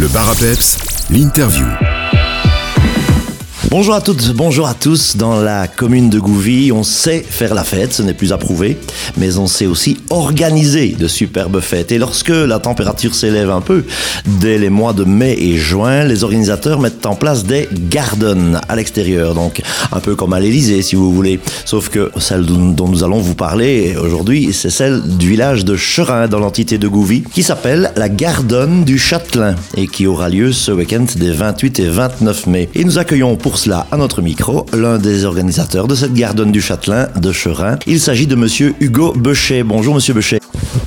Le bar l'interview. Bonjour à toutes, bonjour à tous. Dans la commune de Gouvy, on sait faire la fête, ce n'est plus approuvé, mais on sait aussi organiser de superbes fêtes. Et lorsque la température s'élève un peu, dès les mois de mai et juin, les organisateurs mettent en place des gardens à l'extérieur, donc un peu comme à l'Elysée si vous voulez. Sauf que celle dont nous allons vous parler aujourd'hui, c'est celle du village de Cherin dans l'entité de Gouvy, qui s'appelle la Garden du Châtelain et qui aura lieu ce week-end des 28 et 29 mai. Et nous accueillons pour cela à notre micro l'un des organisateurs de cette Gardonne du Châtelain de Cherin. Il s'agit de monsieur Hugo Bechet. Bonjour monsieur Bechet.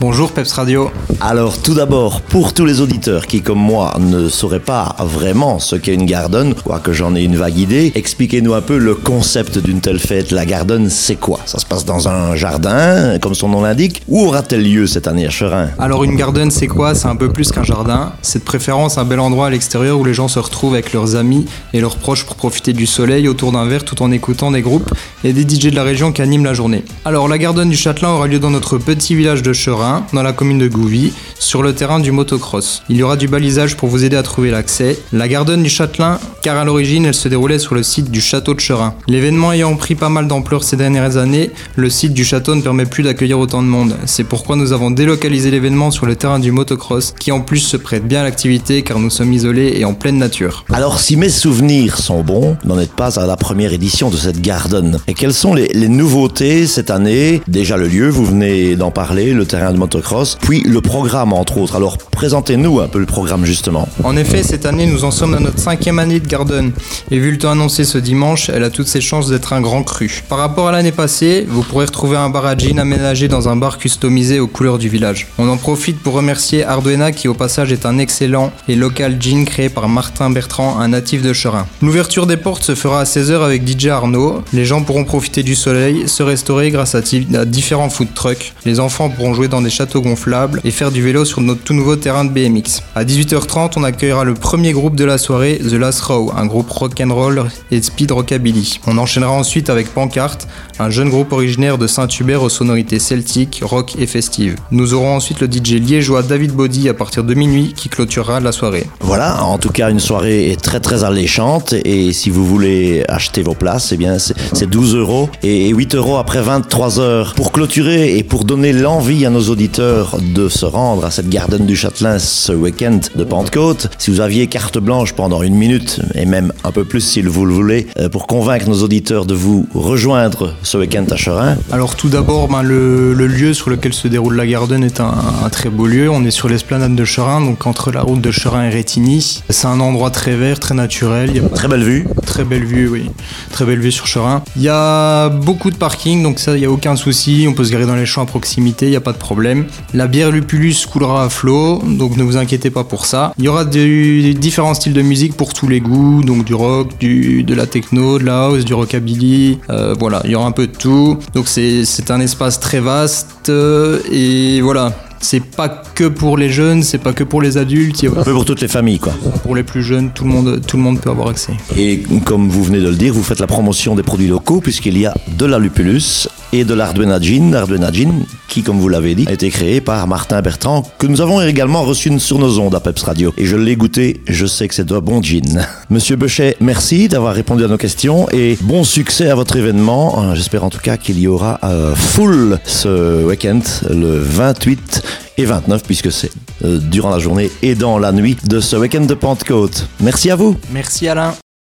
Bonjour Peps Radio. Alors tout d'abord, pour tous les auditeurs qui comme moi ne sauraient pas vraiment ce qu'est une Gardonne, quoique j'en ai une vague idée, expliquez-nous un peu le concept d'une telle fête. La Gardonne, c'est quoi? Ça se passe dans un jardin, comme son nom l'indique? Où aura-t-elle lieu cette année à Cherin? Alors une Gardonne, c'est quoi? C'est un peu plus qu'un jardin. C'est de préférence un bel endroit à l'extérieur où les gens se retrouvent avec leurs amis et leurs proches pour profiter du soleil autour d'un verre tout en écoutant des groupes et des DJ de la région qui animent la journée. Alors la Gardonne du Châtelain aura lieu dans notre petit village de Cherin, dans la commune de Gouvy, sur le terrain du motocross. Il y aura du balisage pour vous aider à trouver l'accès. La Gardonne du Châtelain, car à l'origine elle se déroulait sur le site du château de Cherin. L'événement ayant pris pas mal d'ampleur ces dernières années, le site du château ne permet plus d'accueillir autant de monde. C'est pourquoi nous avons délocalisé l'événement sur le terrain du motocross, qui en plus se prête bien à l'activité car nous sommes isolés et en pleine nature. Alors si mes souvenirs sont bons, n'en êtes pas à la première édition de cette Garden. Et quelles sont les, les nouveautés cette année? Déjà le lieu, vous venez d'en parler, le terrain de motocross, puis le programme entre autres. Alors présentez-nous un peu le programme justement. En effet, cette année, nous en sommes à notre cinquième année de Garden. Et vu le temps annoncé ce dimanche, elle a toutes ses chances d'être un grand cru. Par rapport à l'année passée, vous pourrez retrouver un bar à gin aménagé dans un bar customisé aux couleurs du village. On en profite pour remercier Arduena qui au passage est un excellent et local gin créé par Martin Bertrand, un natif de Cherin. L'ouverture des portes se fera à 16h avec DJ Arnaud. Les gens pourront profiter du soleil, se restaurer grâce à, à différents food trucks. Les enfants pourront jouer dans des châteaux gonflables et faire du vélo sur notre tout nouveau terrain de BMX. À 18h30, on accueillera le premier groupe de la soirée, The Last Row, un groupe rock and roll et speed rockabilly. On enchaînera ensuite avec Pancarte, un jeune groupe originaire de Saint-Hubert aux sonorités celtiques, rock et festives. Nous aurons ensuite le DJ liégeois David Body à partir de minuit qui clôturera la soirée. Voilà, en tout cas une soirée très très alléchante et si vous voulez acheter vos places, eh bien c'est 12 euros et 8 euros après 23 heures. Pour clôturer et pour donner l'envie à nos auditeurs de se rendre à cette Garden du Ce week-end de Pentecôte, si vous aviez carte blanche pendant une minute et même un peu plus si vous le voulez, euh, pour convaincre nos auditeurs de vous rejoindre ce week-end à Cherin. Alors tout d'abord, ben, le, le, lieu sur lequel se déroule la Garden est un, un très beau lieu. On est sur l'esplanade de Cherin, donc entre la route de Cherin et Rétigny. C'est un endroit très vert, très naturel. Il y a très belle vue. Très belle vue, oui. Très belle vue sur Cherin. Il y a beaucoup de parking, donc ça, il n'y a aucun souci. On peut se garer dans les champs à proximité, il n'y a pas de problème. La bière Lupulus coulera à flot, donc ne vous inquiétez pas pour ça. Il y aura des différents styles de musique pour tous les goûts, donc du rock, du, de la techno, de la house, du rockabilly. Euh, voilà, il y aura un peu de tout. Donc c'est un espace très vaste euh, et voilà, c'est pas que pour les jeunes, c'est pas que pour les adultes. Un peu pour toutes les familles, quoi. Pour les plus jeunes, tout le monde, tout le monde peut avoir accès. Et comme vous venez de le dire, vous faites la promotion des produits locaux puisqu'il y a de la Lupulus et de l'Arduena Gin. L'Arduena Gin, qui, comme vous l'avez dit, a été créé par Martin Bertrand, que nous avons également reçu sur nos ondes à Peps Radio. Et je l'ai goûté, je sais que c'est un bon gin. Monsieur Bechet, merci d'avoir répondu à nos questions et bon succès à votre événement. J'espère en tout cas qu'il y aura euh, full ce week-end, le 28 et 29, puisque c'est euh, durant la journée et dans la nuit de ce week-end de Pentecôte. Merci à vous. Merci Alain.